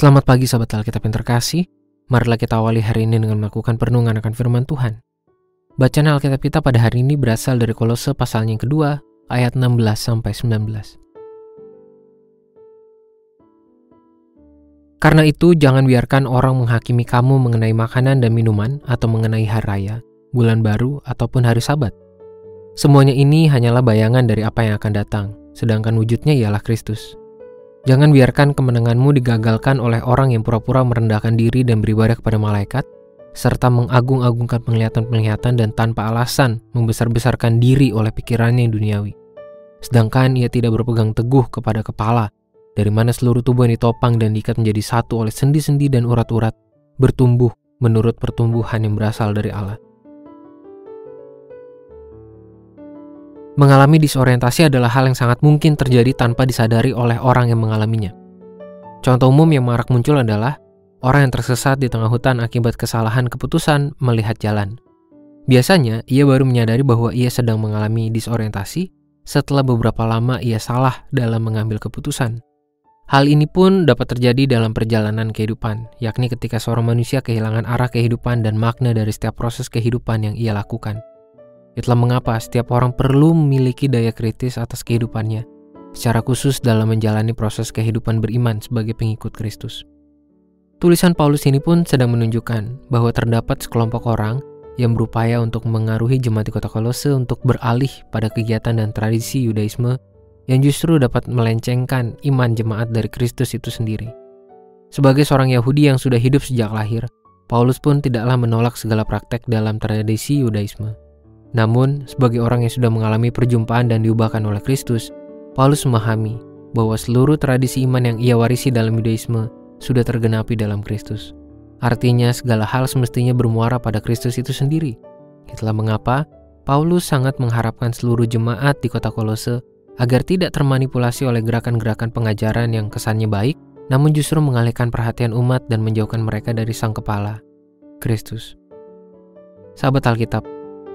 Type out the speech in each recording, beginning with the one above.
Selamat pagi sahabat Alkitab yang terkasih. Marilah kita awali hari ini dengan melakukan perenungan akan firman Tuhan. Bacaan Alkitab kita pada hari ini berasal dari Kolose pasal yang kedua, ayat 16 sampai 19. Karena itu, jangan biarkan orang menghakimi kamu mengenai makanan dan minuman atau mengenai hari raya, bulan baru, ataupun hari sabat. Semuanya ini hanyalah bayangan dari apa yang akan datang, sedangkan wujudnya ialah Kristus. Jangan biarkan kemenanganmu digagalkan oleh orang yang pura-pura merendahkan diri dan beribadah kepada malaikat, serta mengagung-agungkan penglihatan-penglihatan dan tanpa alasan membesar-besarkan diri oleh pikirannya yang duniawi. Sedangkan ia tidak berpegang teguh kepada kepala, dari mana seluruh tubuh yang ditopang dan diikat menjadi satu oleh sendi-sendi dan urat-urat, bertumbuh menurut pertumbuhan yang berasal dari Allah. Mengalami disorientasi adalah hal yang sangat mungkin terjadi tanpa disadari oleh orang yang mengalaminya. Contoh umum yang marak muncul adalah orang yang tersesat di tengah hutan akibat kesalahan keputusan melihat jalan. Biasanya, ia baru menyadari bahwa ia sedang mengalami disorientasi setelah beberapa lama ia salah dalam mengambil keputusan. Hal ini pun dapat terjadi dalam perjalanan kehidupan, yakni ketika seorang manusia kehilangan arah kehidupan dan makna dari setiap proses kehidupan yang ia lakukan. Itulah mengapa setiap orang perlu memiliki daya kritis atas kehidupannya, secara khusus dalam menjalani proses kehidupan beriman sebagai pengikut Kristus. Tulisan Paulus ini pun sedang menunjukkan bahwa terdapat sekelompok orang yang berupaya untuk mengaruhi jemaat di kota Kolose untuk beralih pada kegiatan dan tradisi Yudaisme yang justru dapat melencengkan iman jemaat dari Kristus itu sendiri. Sebagai seorang Yahudi yang sudah hidup sejak lahir, Paulus pun tidaklah menolak segala praktek dalam tradisi Yudaisme. Namun, sebagai orang yang sudah mengalami perjumpaan dan diubahkan oleh Kristus, Paulus memahami bahwa seluruh tradisi iman yang ia warisi dalam Yudaisme sudah tergenapi dalam Kristus. Artinya, segala hal semestinya bermuara pada Kristus itu sendiri. Itulah mengapa Paulus sangat mengharapkan seluruh jemaat di kota Kolose agar tidak termanipulasi oleh gerakan-gerakan pengajaran yang kesannya baik, namun justru mengalihkan perhatian umat dan menjauhkan mereka dari sang kepala, Kristus. Sahabat Alkitab,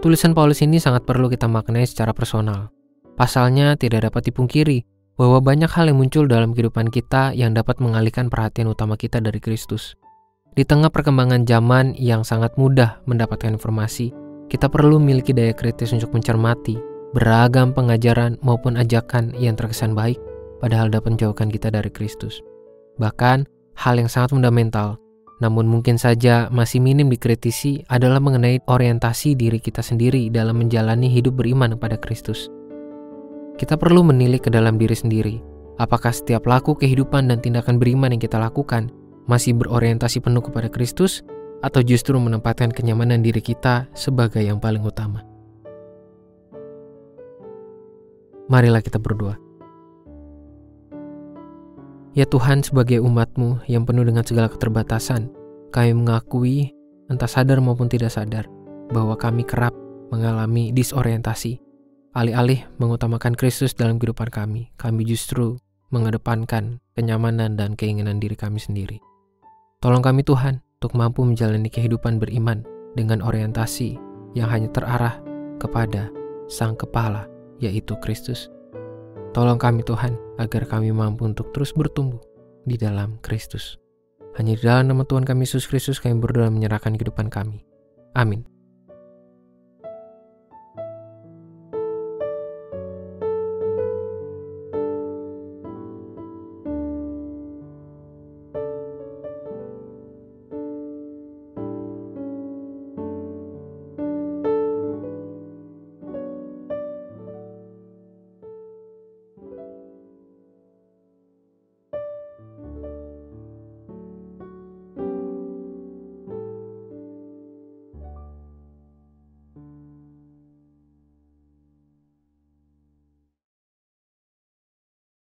Tulisan Paulus ini sangat perlu kita maknai secara personal. Pasalnya tidak dapat dipungkiri bahwa banyak hal yang muncul dalam kehidupan kita yang dapat mengalihkan perhatian utama kita dari Kristus. Di tengah perkembangan zaman yang sangat mudah mendapatkan informasi, kita perlu memiliki daya kritis untuk mencermati beragam pengajaran maupun ajakan yang terkesan baik, padahal dapat menjauhkan kita dari Kristus. Bahkan, hal yang sangat fundamental namun mungkin saja masih minim dikritisi adalah mengenai orientasi diri kita sendiri dalam menjalani hidup beriman kepada Kristus. Kita perlu menilik ke dalam diri sendiri, apakah setiap laku kehidupan dan tindakan beriman yang kita lakukan masih berorientasi penuh kepada Kristus atau justru menempatkan kenyamanan diri kita sebagai yang paling utama. Marilah kita berdoa. Ya Tuhan, sebagai umatmu yang penuh dengan segala keterbatasan, kami mengakui, entah sadar maupun tidak sadar, bahwa kami kerap mengalami disorientasi. Alih-alih mengutamakan Kristus dalam kehidupan kami, kami justru mengedepankan kenyamanan dan keinginan diri kami sendiri. Tolong kami Tuhan untuk mampu menjalani kehidupan beriman dengan orientasi yang hanya terarah kepada Sang Kepala, yaitu Kristus. Tolong kami Tuhan, agar kami mampu untuk terus bertumbuh di dalam Kristus. Hanya di dalam nama Tuhan kami Yesus Kristus kami berdoa menyerahkan kehidupan kami. Amin.